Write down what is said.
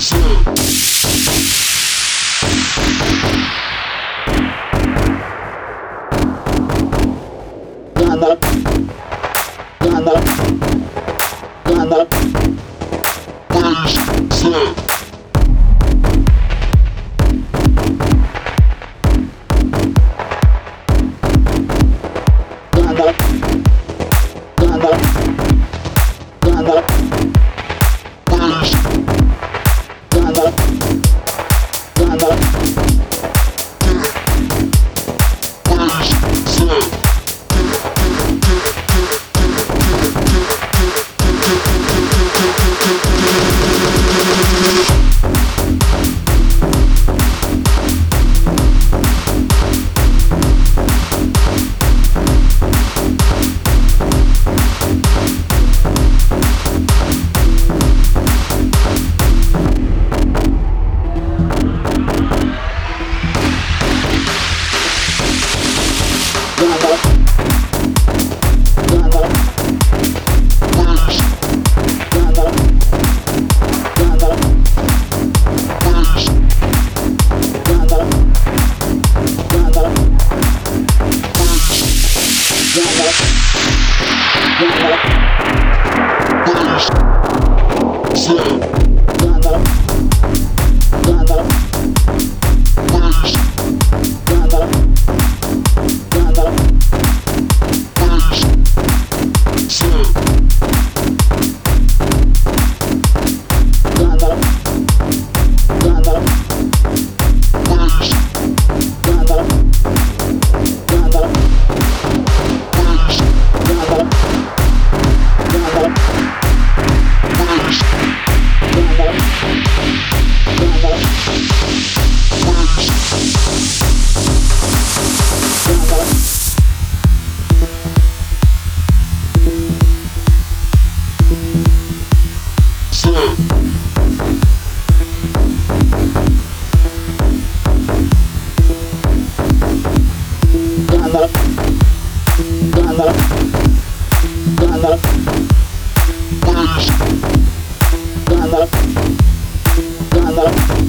Stand up. Please stand. Thank you. Nasıl? Ghana, Ghana, Ghana, Ghana.